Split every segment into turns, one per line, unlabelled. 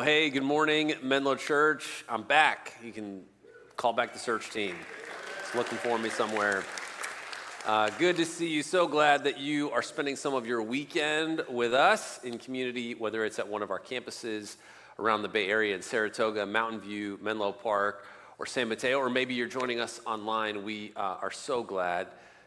Well, hey, good morning, Menlo Church. I'm back. You can call back the search team. It's looking for me somewhere. Uh, good to see you. So glad that you are spending some of your weekend with us in community, whether it's at one of our campuses around the Bay Area in Saratoga, Mountain View, Menlo Park, or San Mateo, or maybe you're joining us online. We uh, are so glad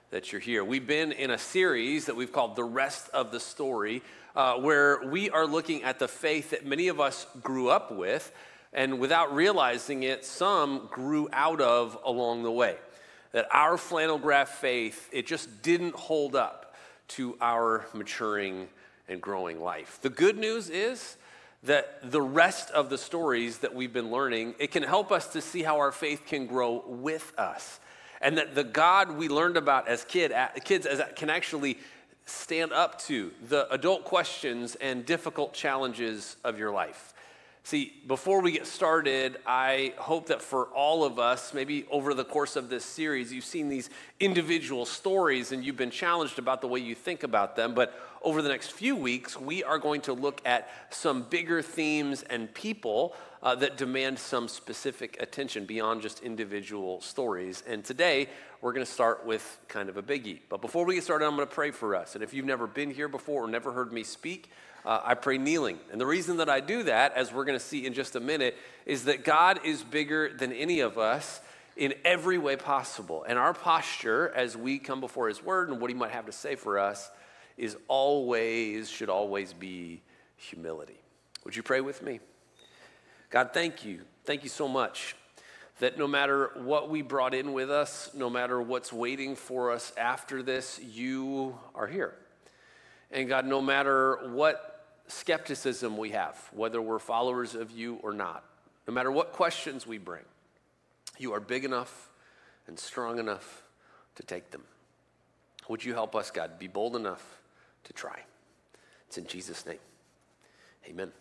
that you're here. We've been in a series that we've called The Rest of the Story uh, where we are looking at the faith that many of us grew up with, and without realizing it, some grew out of along the way. That our flannel graph faith, it just didn't hold up to our maturing and growing life. The good news is that the rest of the stories that we've been learning, it can help us to see how our faith can grow with us. And that the God we learned about as kid, kids can actually stand up to the adult questions and difficult challenges of your life. See, before we get started, I hope that for all of us, maybe over the course of this series, you've seen these individual stories and you've been challenged about the way you think about them. But over the next few weeks, we are going to look at some bigger themes and people uh, that demand some specific attention beyond just individual stories. And today, we're going to start with kind of a biggie. But before we get started, I'm going to pray for us. And if you've never been here before or never heard me speak, uh, I pray kneeling. And the reason that I do that, as we're going to see in just a minute, is that God is bigger than any of us in every way possible. And our posture as we come before His Word and what He might have to say for us is always, should always be humility. Would you pray with me? God, thank you. Thank you so much that no matter what we brought in with us, no matter what's waiting for us after this, you are here. And God, no matter what skepticism we have, whether we're followers of you or not, no matter what questions we bring, you are big enough and strong enough to take them. Would you help us, God, be bold enough to try? It's in Jesus' name. Amen.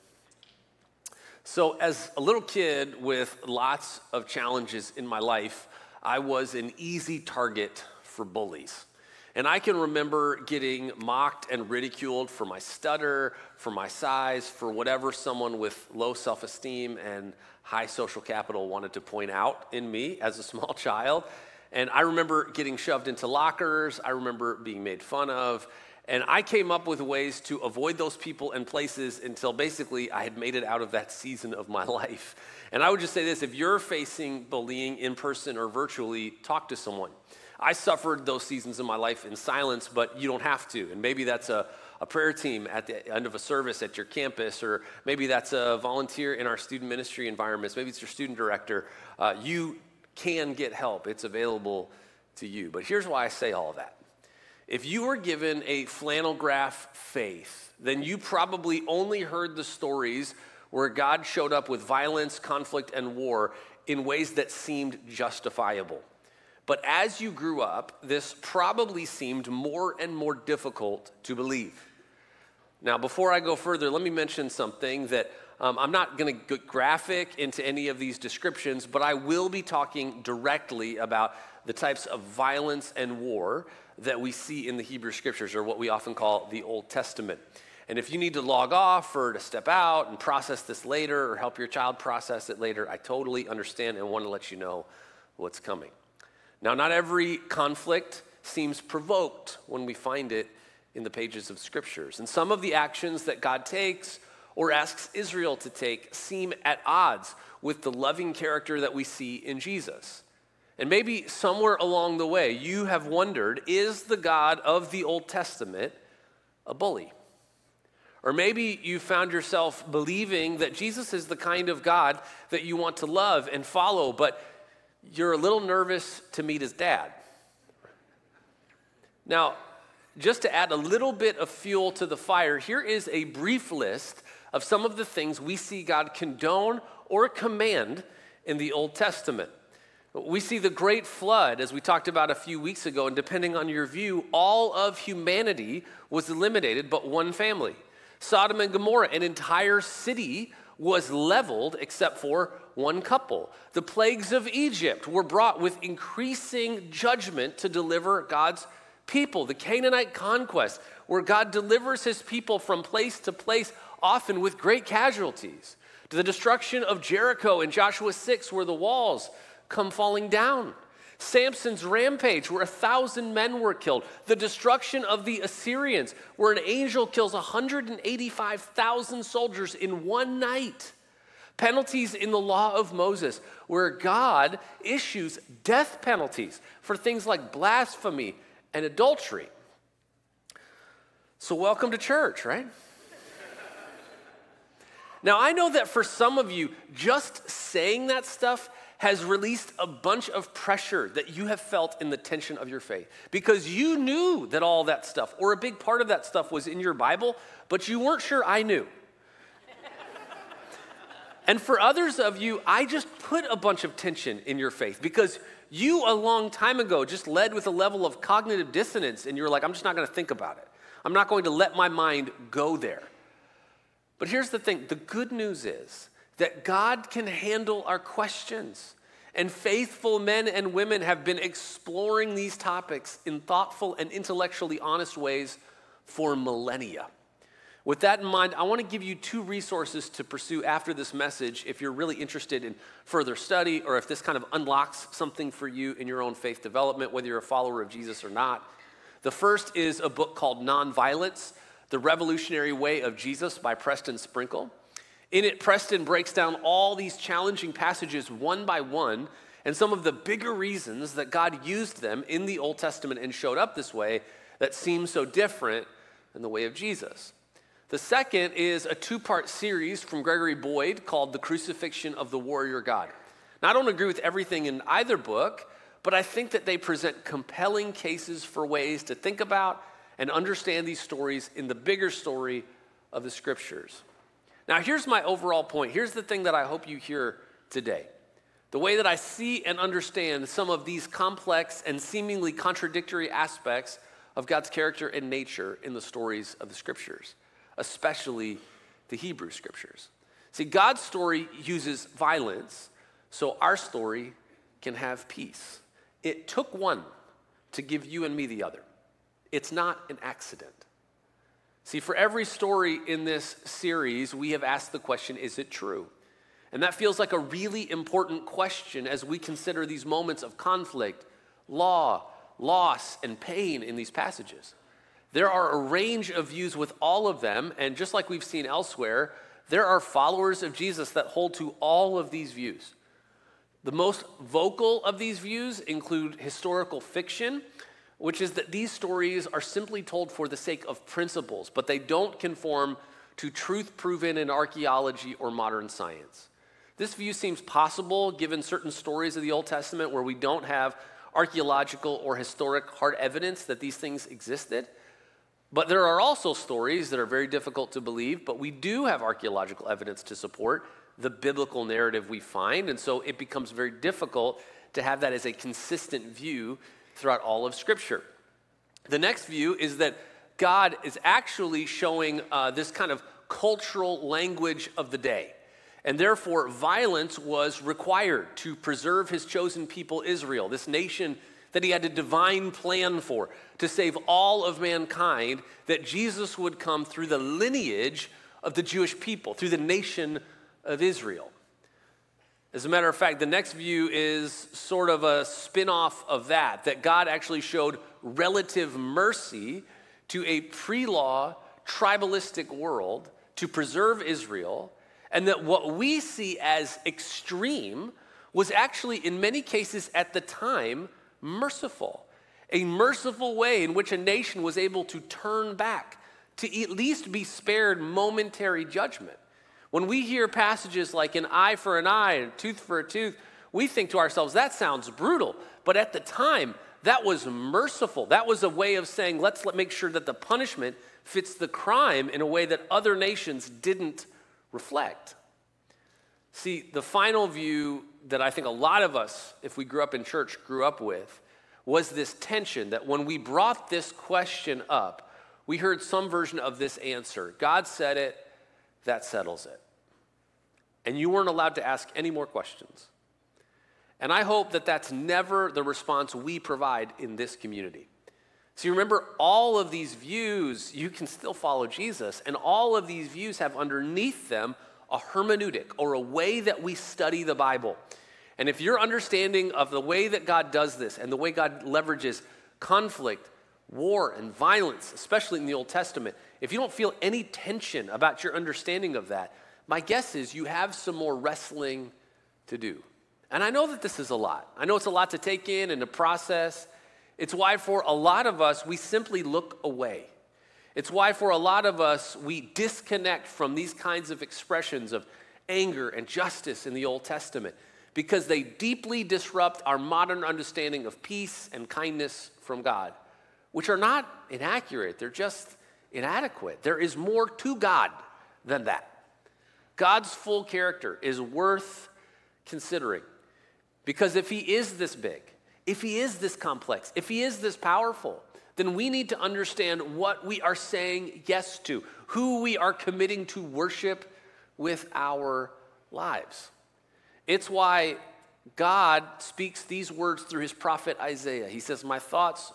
So, as a little kid with lots of challenges in my life, I was an easy target for bullies. And I can remember getting mocked and ridiculed for my stutter, for my size, for whatever someone with low self esteem and high social capital wanted to point out in me as a small child. And I remember getting shoved into lockers, I remember being made fun of. And I came up with ways to avoid those people and places until basically I had made it out of that season of my life. And I would just say this if you're facing bullying in person or virtually, talk to someone. I suffered those seasons in my life in silence, but you don't have to. And maybe that's a, a prayer team at the end of a service at your campus, or maybe that's a volunteer in our student ministry environments, maybe it's your student director. Uh, you can get help, it's available to you. But here's why I say all that if you were given a flannel graph faith, then you probably only heard the stories where God showed up with violence, conflict, and war in ways that seemed justifiable. But as you grew up, this probably seemed more and more difficult to believe. Now, before I go further, let me mention something that um, I'm not going to get graphic into any of these descriptions, but I will be talking directly about the types of violence and war that we see in the Hebrew scriptures, or what we often call the Old Testament. And if you need to log off or to step out and process this later or help your child process it later, I totally understand and want to let you know what's coming. Now, not every conflict seems provoked when we find it in the pages of scriptures. And some of the actions that God takes or asks Israel to take seem at odds with the loving character that we see in Jesus. And maybe somewhere along the way, you have wondered is the God of the Old Testament a bully? Or maybe you found yourself believing that Jesus is the kind of God that you want to love and follow, but you're a little nervous to meet his dad. Now, just to add a little bit of fuel to the fire, here is a brief list of some of the things we see God condone or command in the Old Testament. We see the great flood, as we talked about a few weeks ago, and depending on your view, all of humanity was eliminated but one family. Sodom and Gomorrah, an entire city was leveled except for one couple. The plagues of Egypt were brought with increasing judgment to deliver God's people. The Canaanite conquest, where God delivers his people from place to place, often with great casualties To the destruction of Jericho in Joshua 6, where the walls come falling down. Samson's rampage, where a thousand men were killed. The destruction of the Assyrians, where an angel kills 185,000 soldiers in one night. Penalties in the law of Moses, where God issues death penalties for things like blasphemy and adultery. So, welcome to church, right? now, I know that for some of you, just saying that stuff has released a bunch of pressure that you have felt in the tension of your faith because you knew that all that stuff, or a big part of that stuff, was in your Bible, but you weren't sure I knew. and for others of you, I just put a bunch of tension in your faith because you, a long time ago, just led with a level of cognitive dissonance, and you're like, I'm just not going to think about it. I'm not going to let my mind go there. But here's the thing the good news is that God can handle our questions. And faithful men and women have been exploring these topics in thoughtful and intellectually honest ways for millennia. With that in mind, I want to give you two resources to pursue after this message if you're really interested in further study or if this kind of unlocks something for you in your own faith development, whether you're a follower of Jesus or not. The first is a book called Nonviolence The Revolutionary Way of Jesus by Preston Sprinkle. In it, Preston breaks down all these challenging passages one by one and some of the bigger reasons that God used them in the Old Testament and showed up this way that seem so different than the way of Jesus. The second is a two part series from Gregory Boyd called The Crucifixion of the Warrior God. Now, I don't agree with everything in either book, but I think that they present compelling cases for ways to think about and understand these stories in the bigger story of the scriptures. Now, here's my overall point. Here's the thing that I hope you hear today. The way that I see and understand some of these complex and seemingly contradictory aspects of God's character and nature in the stories of the scriptures, especially the Hebrew scriptures. See, God's story uses violence, so our story can have peace. It took one to give you and me the other. It's not an accident. See, for every story in this series, we have asked the question is it true? And that feels like a really important question as we consider these moments of conflict, law, loss, and pain in these passages. There are a range of views with all of them, and just like we've seen elsewhere, there are followers of Jesus that hold to all of these views. The most vocal of these views include historical fiction, which is that these stories are simply told for the sake of principles, but they don't conform to truth proven in archaeology or modern science. This view seems possible given certain stories of the Old Testament where we don't have archaeological or historic hard evidence that these things existed. But there are also stories that are very difficult to believe, but we do have archaeological evidence to support the biblical narrative we find. And so it becomes very difficult to have that as a consistent view throughout all of Scripture. The next view is that God is actually showing uh, this kind of cultural language of the day. And therefore, violence was required to preserve his chosen people, Israel, this nation that he had a divine plan for to save all of mankind, that Jesus would come through the lineage of the Jewish people, through the nation of Israel. As a matter of fact, the next view is sort of a spin off of that, that God actually showed relative mercy to a pre law, tribalistic world to preserve Israel, and that what we see as extreme was actually, in many cases at the time, merciful. A merciful way in which a nation was able to turn back, to at least be spared momentary judgment. When we hear passages like an eye for an eye and tooth for a tooth, we think to ourselves, that sounds brutal. But at the time, that was merciful. That was a way of saying, let's make sure that the punishment fits the crime in a way that other nations didn't reflect. See, the final view that I think a lot of us, if we grew up in church, grew up with was this tension that when we brought this question up, we heard some version of this answer God said it, that settles it. And you weren't allowed to ask any more questions. And I hope that that's never the response we provide in this community. So you remember, all of these views, you can still follow Jesus, and all of these views have underneath them a hermeneutic or a way that we study the Bible. And if your understanding of the way that God does this and the way God leverages conflict, war, and violence, especially in the Old Testament, if you don't feel any tension about your understanding of that, my guess is you have some more wrestling to do. And I know that this is a lot. I know it's a lot to take in and to process. It's why, for a lot of us, we simply look away. It's why, for a lot of us, we disconnect from these kinds of expressions of anger and justice in the Old Testament because they deeply disrupt our modern understanding of peace and kindness from God, which are not inaccurate, they're just inadequate. There is more to God than that. God's full character is worth considering because if He is this big, if He is this complex, if He is this powerful, then we need to understand what we are saying yes to, who we are committing to worship with our lives. It's why God speaks these words through his prophet Isaiah. He says, My thoughts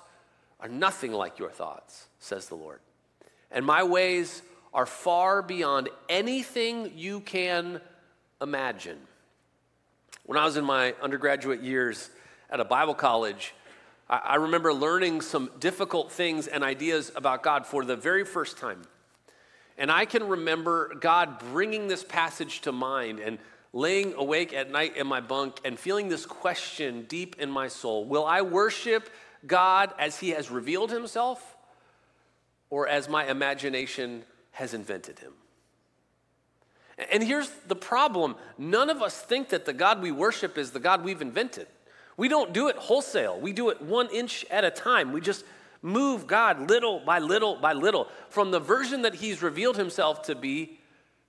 are nothing like your thoughts, says the Lord. And my ways are far beyond anything you can imagine. When I was in my undergraduate years at a Bible college, I remember learning some difficult things and ideas about God for the very first time. And I can remember God bringing this passage to mind and laying awake at night in my bunk and feeling this question deep in my soul Will I worship God as He has revealed Himself or as my imagination has invented Him? And here's the problem none of us think that the God we worship is the God we've invented. We don't do it wholesale, we do it one inch at a time. We just move God little by little by little from the version that He's revealed Himself to be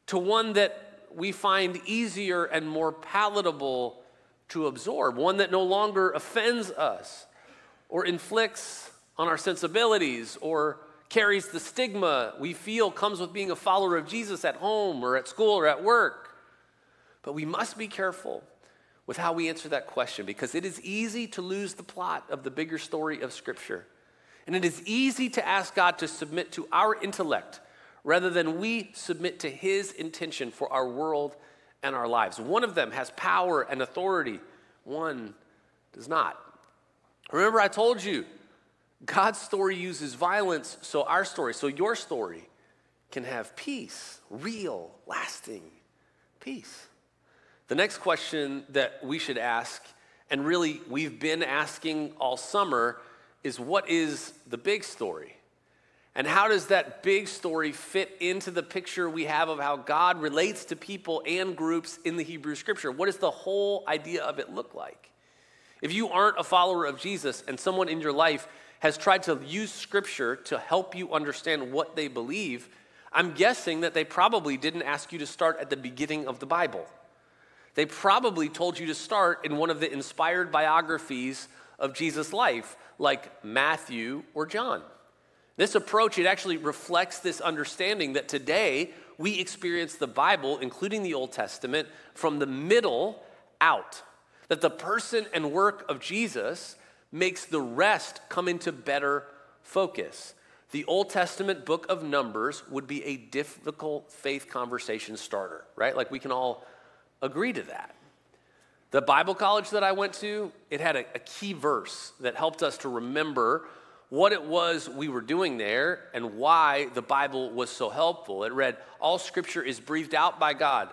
to one that we find easier and more palatable to absorb, one that no longer offends us or inflicts on our sensibilities or carries the stigma we feel comes with being a follower of Jesus at home or at school or at work. But we must be careful with how we answer that question because it is easy to lose the plot of the bigger story of Scripture. And it is easy to ask God to submit to our intellect rather than we submit to his intention for our world and our lives. One of them has power and authority, one does not. Remember, I told you, God's story uses violence, so our story, so your story can have peace, real, lasting peace. The next question that we should ask, and really we've been asking all summer, is what is the big story? And how does that big story fit into the picture we have of how God relates to people and groups in the Hebrew scripture? What does the whole idea of it look like? If you aren't a follower of Jesus and someone in your life has tried to use scripture to help you understand what they believe, I'm guessing that they probably didn't ask you to start at the beginning of the Bible. They probably told you to start in one of the inspired biographies of Jesus' life, like Matthew or John. This approach, it actually reflects this understanding that today we experience the Bible, including the Old Testament, from the middle out. That the person and work of Jesus makes the rest come into better focus. The Old Testament book of Numbers would be a difficult faith conversation starter, right? Like we can all agree to that. The Bible college that I went to, it had a, a key verse that helped us to remember what it was we were doing there and why the Bible was so helpful. It read, All scripture is breathed out by God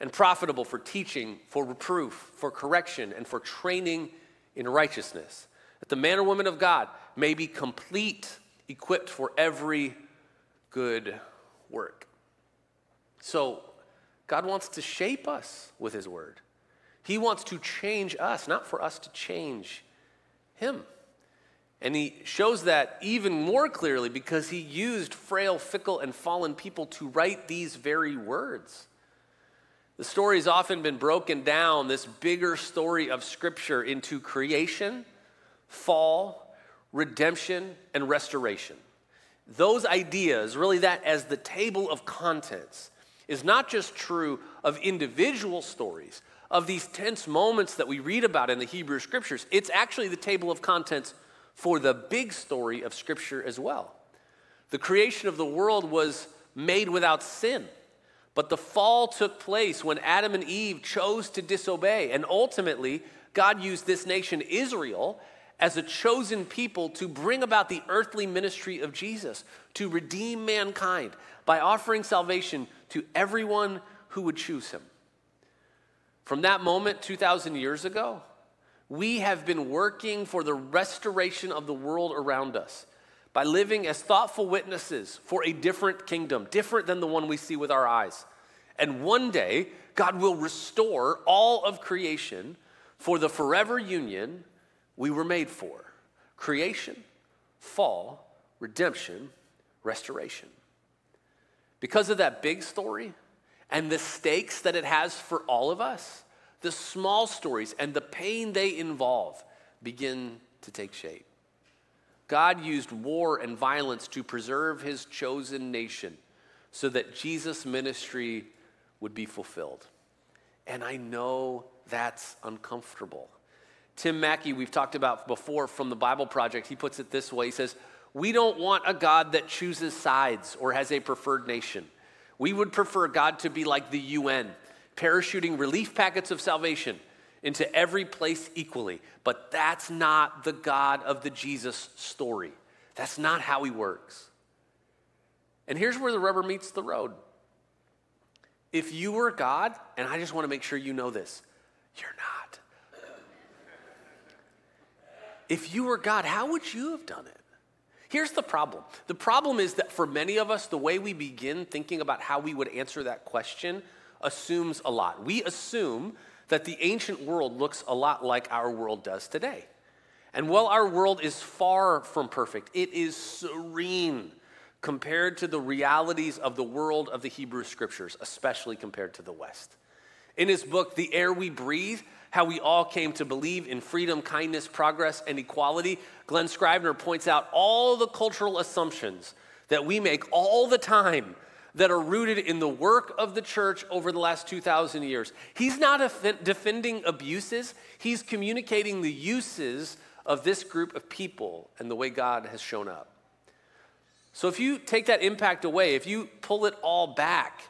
and profitable for teaching, for reproof, for correction, and for training in righteousness, that the man or woman of God may be complete, equipped for every good work. So, God wants to shape us with His word. He wants to change us, not for us to change Him. And he shows that even more clearly because he used frail, fickle, and fallen people to write these very words. The story has often been broken down, this bigger story of Scripture, into creation, fall, redemption, and restoration. Those ideas, really, that as the table of contents, is not just true of individual stories, of these tense moments that we read about in the Hebrew Scriptures. It's actually the table of contents for the big story of Scripture as well. The creation of the world was made without sin, But the fall took place when Adam and Eve chose to disobey. And ultimately, God used this nation, Israel, as a chosen people to bring about the earthly ministry of Jesus, to redeem mankind by offering salvation to everyone who would choose him. From that moment, 2,000 years ago, we have been working for the restoration of the world around us by living as thoughtful witnesses for a different kingdom, different than the one we see with our eyes. And one day, God will restore all of creation for the forever union we were made for creation, fall, redemption, restoration. Because of that big story and the stakes that it has for all of us, the small stories and the pain they involve begin to take shape. God used war and violence to preserve his chosen nation so that Jesus' ministry would be fulfilled. And I know that's uncomfortable. Tim Mackie, we've talked about before from the Bible Project, he puts it this way He says, We don't want a God that chooses sides or has a preferred nation. We would prefer God to be like the UN, parachuting relief packets of salvation into every place equally. But that's not the God of the Jesus story. That's not how he works. And here's where the rubber meets the road. If you were God, and I just want to make sure you know this, you're not. If you were God, how would you have done it? Here's the problem the problem is that for many of us, the way we begin thinking about how we would answer that question assumes a lot. We assume that the ancient world looks a lot like our world does today. And while our world is far from perfect, it is serene compared to the realities of the world of the Hebrew scriptures, especially compared to the West. In his book, The Air We Breathe, How We All Came to Believe in Freedom, Kindness, Progress, and Equality, Glen Scrivener points out all the cultural assumptions that we make all the time that are rooted in the work of the church over the last 2,000 years. He's not defending abuses, he's communicating the uses of this group of people and the way God has shown up. So if you take that impact away, if you pull it all back,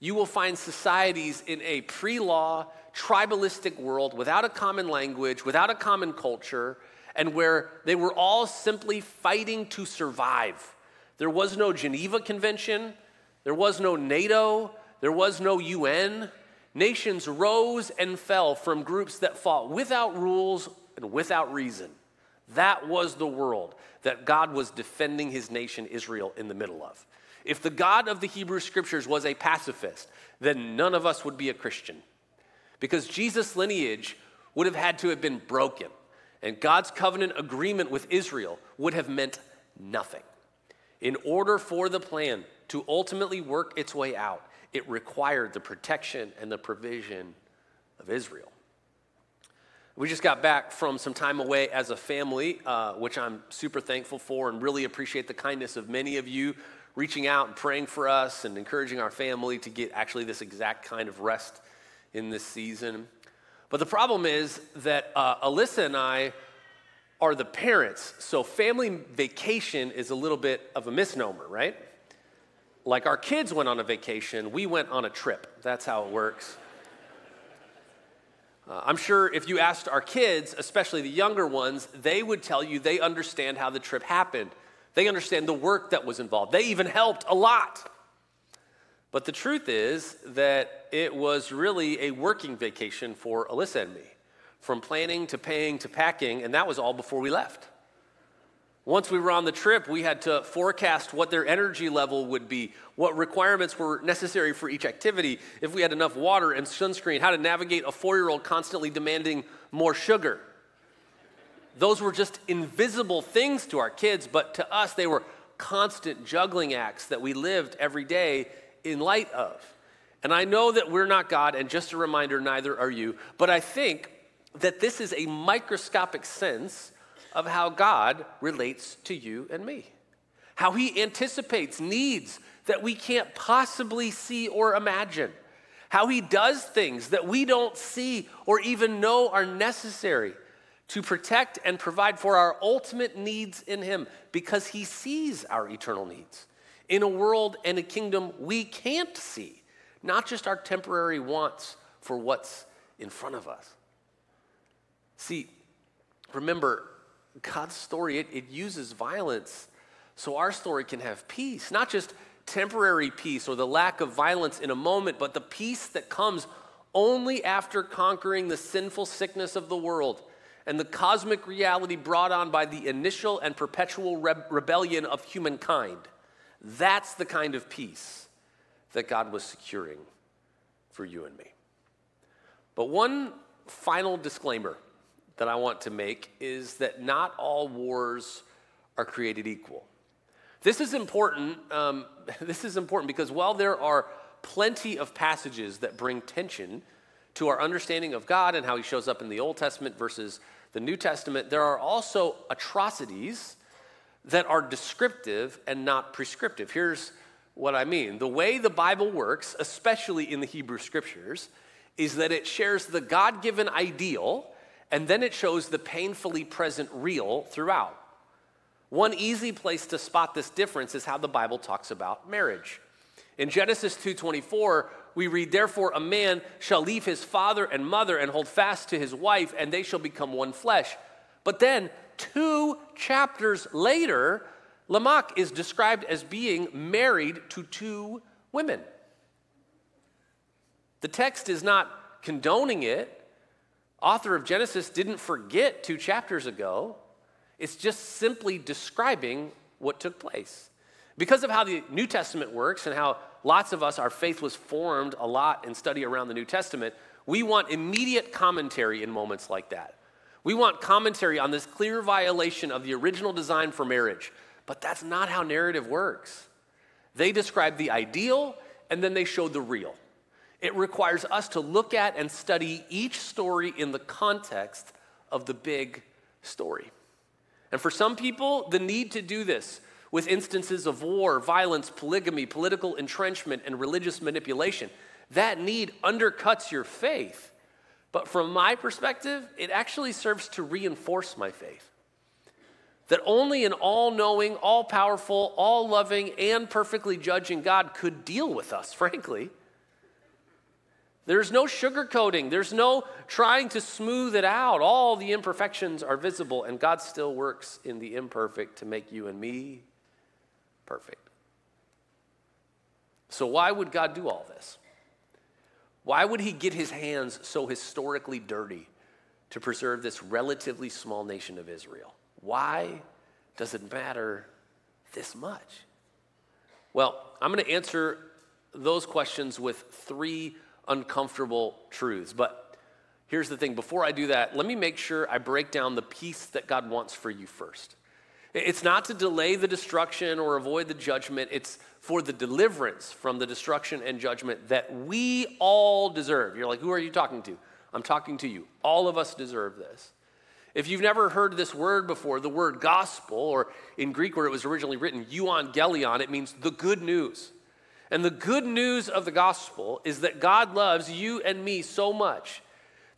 you will find societies in a pre law, tribalistic world without a common language, without a common culture, and where they were all simply fighting to survive. There was no Geneva Convention. There was no NATO, there was no UN. Nations rose and fell from groups that fought without rules and without reason. That was the world that God was defending his nation Israel in the middle of. If the God of the Hebrew scriptures was a pacifist, then none of us would be a Christian. Because Jesus' lineage would have had to have been broken, and God's covenant agreement with Israel would have meant nothing. In order for the plan to ultimately work its way out, it required the protection and the provision of Israel. We just got back from some time away as a family, uh, which I'm super thankful for and really appreciate the kindness of many of you reaching out and praying for us and encouraging our family to get actually this exact kind of rest in this season. But the problem is that uh, Alyssa and I are the parents, so family vacation is a little bit of a misnomer, right? like our kids went on a vacation, we went on a trip. That's how it works. Uh, I'm sure if you asked our kids, especially the younger ones, they would tell you they understand how the trip happened. They understand the work that was involved. They even helped a lot. But the truth is that it was really a working vacation for Alyssa and me, from planning to paying to packing, and that was all before we left. Once we were on the trip, we had to forecast what their energy level would be, what requirements were necessary for each activity, if we had enough water and sunscreen, how to navigate a four year old constantly demanding more sugar. Those were just invisible things to our kids, but to us, they were constant juggling acts that we lived every day in light of. And I know that we're not God, and just a reminder, neither are you, but I think that this is a microscopic sense of how God relates to you and me, how He anticipates needs that we can't possibly see or imagine, how He does things that we don't see or even know are necessary to protect and provide for our ultimate needs in Him because He sees our eternal needs in a world and a kingdom we can't see not just our temporary wants for what's in front of us. See, remember, God's story, it, it uses violence so our story can have peace, not just temporary peace or the lack of violence in a moment, but the peace that comes only after conquering the sinful sickness of the world and the cosmic reality brought on by the initial and perpetual re- rebellion of humankind. That's the kind of peace that God was securing for you and me. But one final disclaimer that I want to make is that not all wars are created equal. This is important. Um, this is important because while there are plenty of passages that bring tension to our understanding of God and how He shows up in the Old Testament versus the New Testament, there are also atrocities that are descriptive and not prescriptive. Here's what I mean the way the Bible works, especially in the Hebrew Scriptures, is that it shares the God given ideal and then it shows the painfully present real throughout. One easy place to spot this difference is how the Bible talks about marriage. In Genesis 2:24, we read, "Therefore a man shall leave his father and mother and hold fast to his wife, and they shall become one flesh." But then, two chapters later, Lamech is described as being married to two women. The text is not condoning it. Author of Genesis didn't forget two chapters ago. It's just simply describing what took place. Because of how the New Testament works and how lots of us, our faith was formed a lot in study around the New Testament, we want immediate commentary in moments like that. We want commentary on this clear violation of the original design for marriage. But that's not how narrative works. They describe the ideal and then they show the real. It requires us to look at and study each story in the context of the big story. And for some people, the need to do this with instances of war, violence, polygamy, political entrenchment, and religious manipulation, that need undercuts your faith. But from my perspective, it actually serves to reinforce my faith. That only an all knowing, all powerful, all loving, and perfectly judging God could deal with us, frankly. There's no sugarcoating. There's no trying to smooth it out. All the imperfections are visible, and God still works in the imperfect to make you and me perfect. So, why would God do all this? Why would He get His hands so historically dirty to preserve this relatively small nation of Israel? Why does it matter this much? Well, I'm going to answer those questions with three uncomfortable truths. But here's the thing before I do that, let me make sure I break down the peace that God wants for you first. It's not to delay the destruction or avoid the judgment, it's for the deliverance from the destruction and judgment that we all deserve. You're like, who are you talking to? I'm talking to you. All of us deserve this. If you've never heard this word before, the word gospel, or in Greek where it was originally written, euangelion, it means the good news. And the good news of the gospel is that God loves you and me so much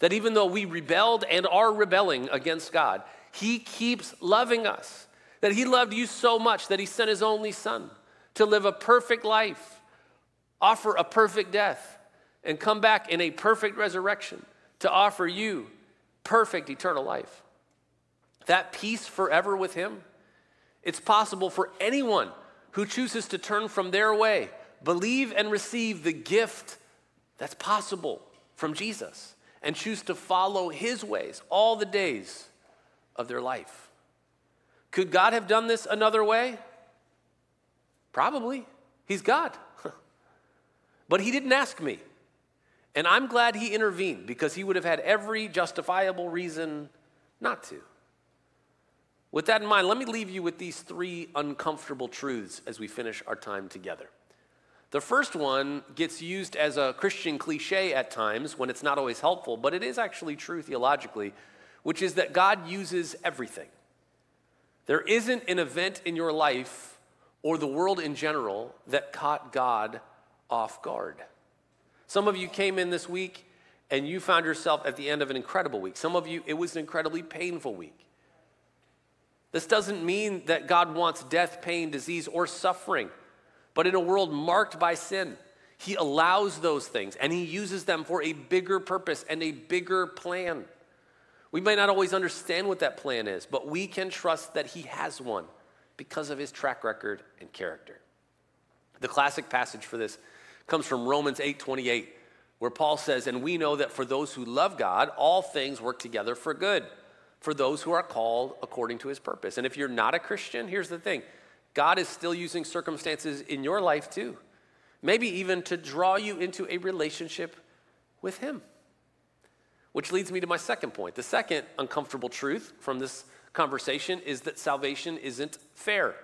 that even though we rebelled and are rebelling against God, He keeps loving us. That He loved you so much that He sent His only Son to live a perfect life, offer a perfect death, and come back in a perfect resurrection to offer you perfect eternal life. That peace forever with Him, it's possible for anyone who chooses to turn from their way believe and receive the gift that's possible from Jesus and choose to follow his ways all the days of their life. Could God have done this another way? Probably. He's God. but he didn't ask me. And I'm glad he intervened because he would have had every justifiable reason not to. With that in mind, let me leave you with these three uncomfortable truths as we finish our time together. The first one gets used as a Christian cliche at times when it's not always helpful, but it is actually true theologically, which is that God uses everything. There isn't an event in your life or the world in general that caught God off guard. Some of you came in this week and you found yourself at the end of an incredible week. Some of you, it was an incredibly painful week. This doesn't mean that God wants death, pain, disease, or suffering. But in a world marked by sin, He allows those things and He uses them for a bigger purpose and a bigger plan. We might not always understand what that plan is, but we can trust that He has one because of His track record and character. The classic passage for this comes from Romans 8 28, where Paul says, And we know that for those who love God, all things work together for good, for those who are called according to His purpose. And if you're not a Christian, here's the thing God is still using circumstances in your life too maybe even to draw you into a relationship with Him. Which leads me to my second point. The second uncomfortable truth from this conversation is that salvation isn't fair.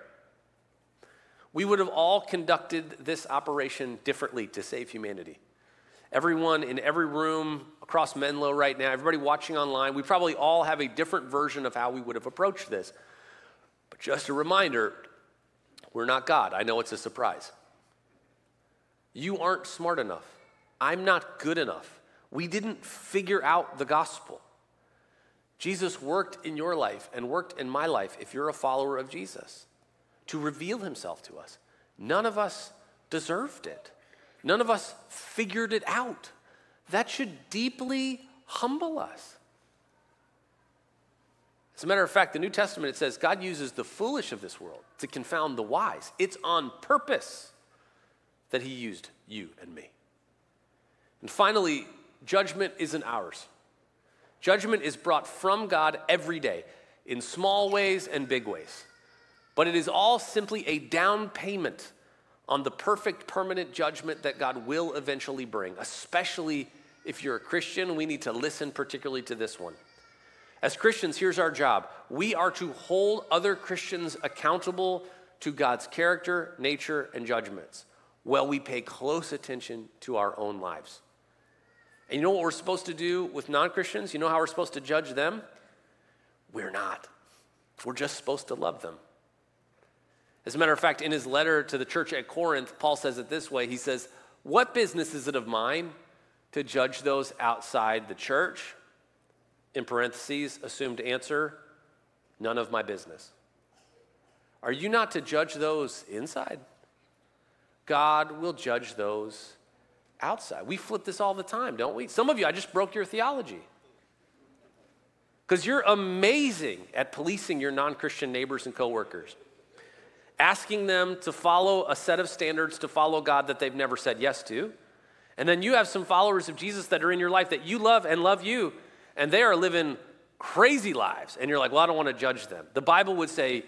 We would have all conducted this operation differently to save humanity. Everyone in every room across Menlo right now, everybody watching online, we probably all have a different version of how we would have approached this. But just a reminder we're not God. I know it's a surprise. You aren't smart enough. I'm not good enough. We didn't figure out the gospel. Jesus worked in your life and worked in my life, if you're a follower of Jesus, to reveal himself to us. None of us deserved it, none of us figured it out. That should deeply humble us. As a matter of fact, the New Testament it says God uses the foolish of this world to confound the wise. It's on purpose that he used you and me. And finally, judgment isn't ours. Judgment is brought from God every day in small ways and big ways. But it is all simply a down payment on the perfect permanent judgment that God will eventually bring, especially if you're a Christian. We need to listen particularly to this one. As Christians, here's our job we are to hold other Christians accountable to God's character, nature, and judgments while we pay close attention to our own lives. And you know what we're supposed to do with non Christians? You know how we're supposed to judge them? We're not. We're just supposed to love them. As a matter of fact, in his letter to the church at Corinth, Paul says it this way He says, What business is it of mine to judge those outside the church? In parentheses, assumed answer, none of my business. Are you not to judge those inside? God will judge those outside. We flip this all the time, don't we? Some of you, I just broke your theology. Because you're amazing at policing your non Christian neighbors and coworkers, asking them to follow a set of standards to follow God that they've never said yes to. And then you have some followers of Jesus that are in your life that you love and love you, and they are living crazy lives. And you're like, well, I don't want to judge them. The Bible would say,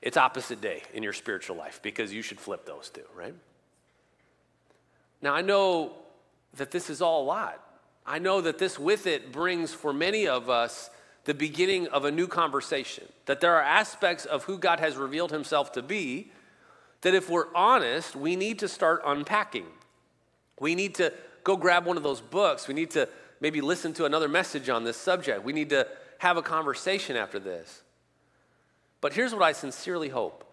it's opposite day in your spiritual life because you should flip those two, right? Now, I know that this is all a lot. I know that this with it brings for many of us the beginning of a new conversation. That there are aspects of who God has revealed himself to be that if we're honest, we need to start unpacking. We need to go grab one of those books. We need to maybe listen to another message on this subject. We need to have a conversation after this. But here's what I sincerely hope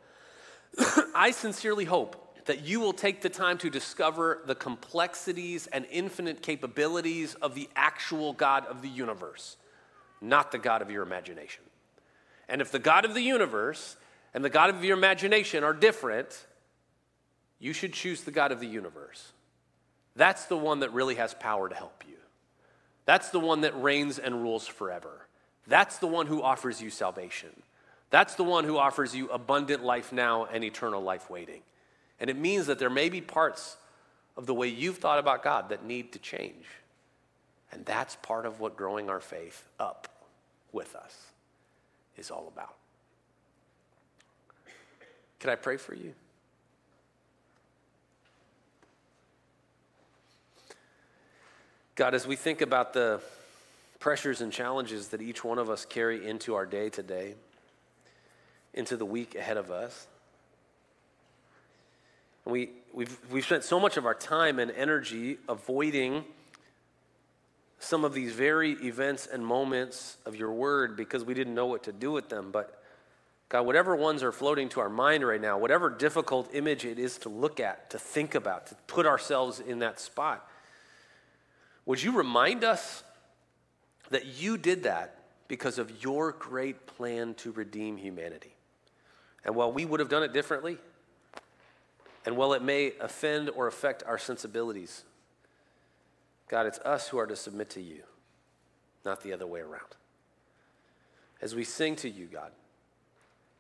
I sincerely hope that you will take the time to discover the complexities and infinite capabilities of the actual God of the universe, not the God of your imagination. And if the God of the universe and the God of your imagination are different, you should choose the God of the universe. That's the one that really has power to help you. That's the one that reigns and rules forever. That's the one who offers you salvation. That's the one who offers you abundant life now and eternal life waiting. And it means that there may be parts of the way you've thought about God that need to change. And that's part of what growing our faith up with us is all about. Can I pray for you? God, as we think about the pressures and challenges that each one of us carry into our day today, into the week ahead of us. And we, we've, we've spent so much of our time and energy avoiding some of these very events and moments of your word because we didn't know what to do with them. But God, whatever ones are floating to our mind right now, whatever difficult image it is to look at, to think about, to put ourselves in that spot, would you remind us that you did that because of your great plan to redeem humanity? And while we would have done it differently, And while it may offend or affect our sensibilities, God, it's us who are to submit to you, not the other way around. As we sing to you, God,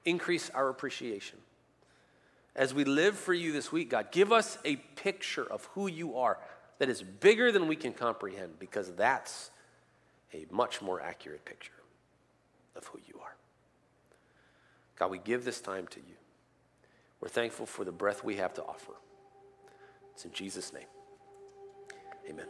increase our appreciation. As we live for you this week, God, give us a picture of who you are that is bigger than we can comprehend because that's a much more accurate picture of who you are. God, we give this time to you. We're thankful for the breath we have to offer. It's in Jesus' name. Amen.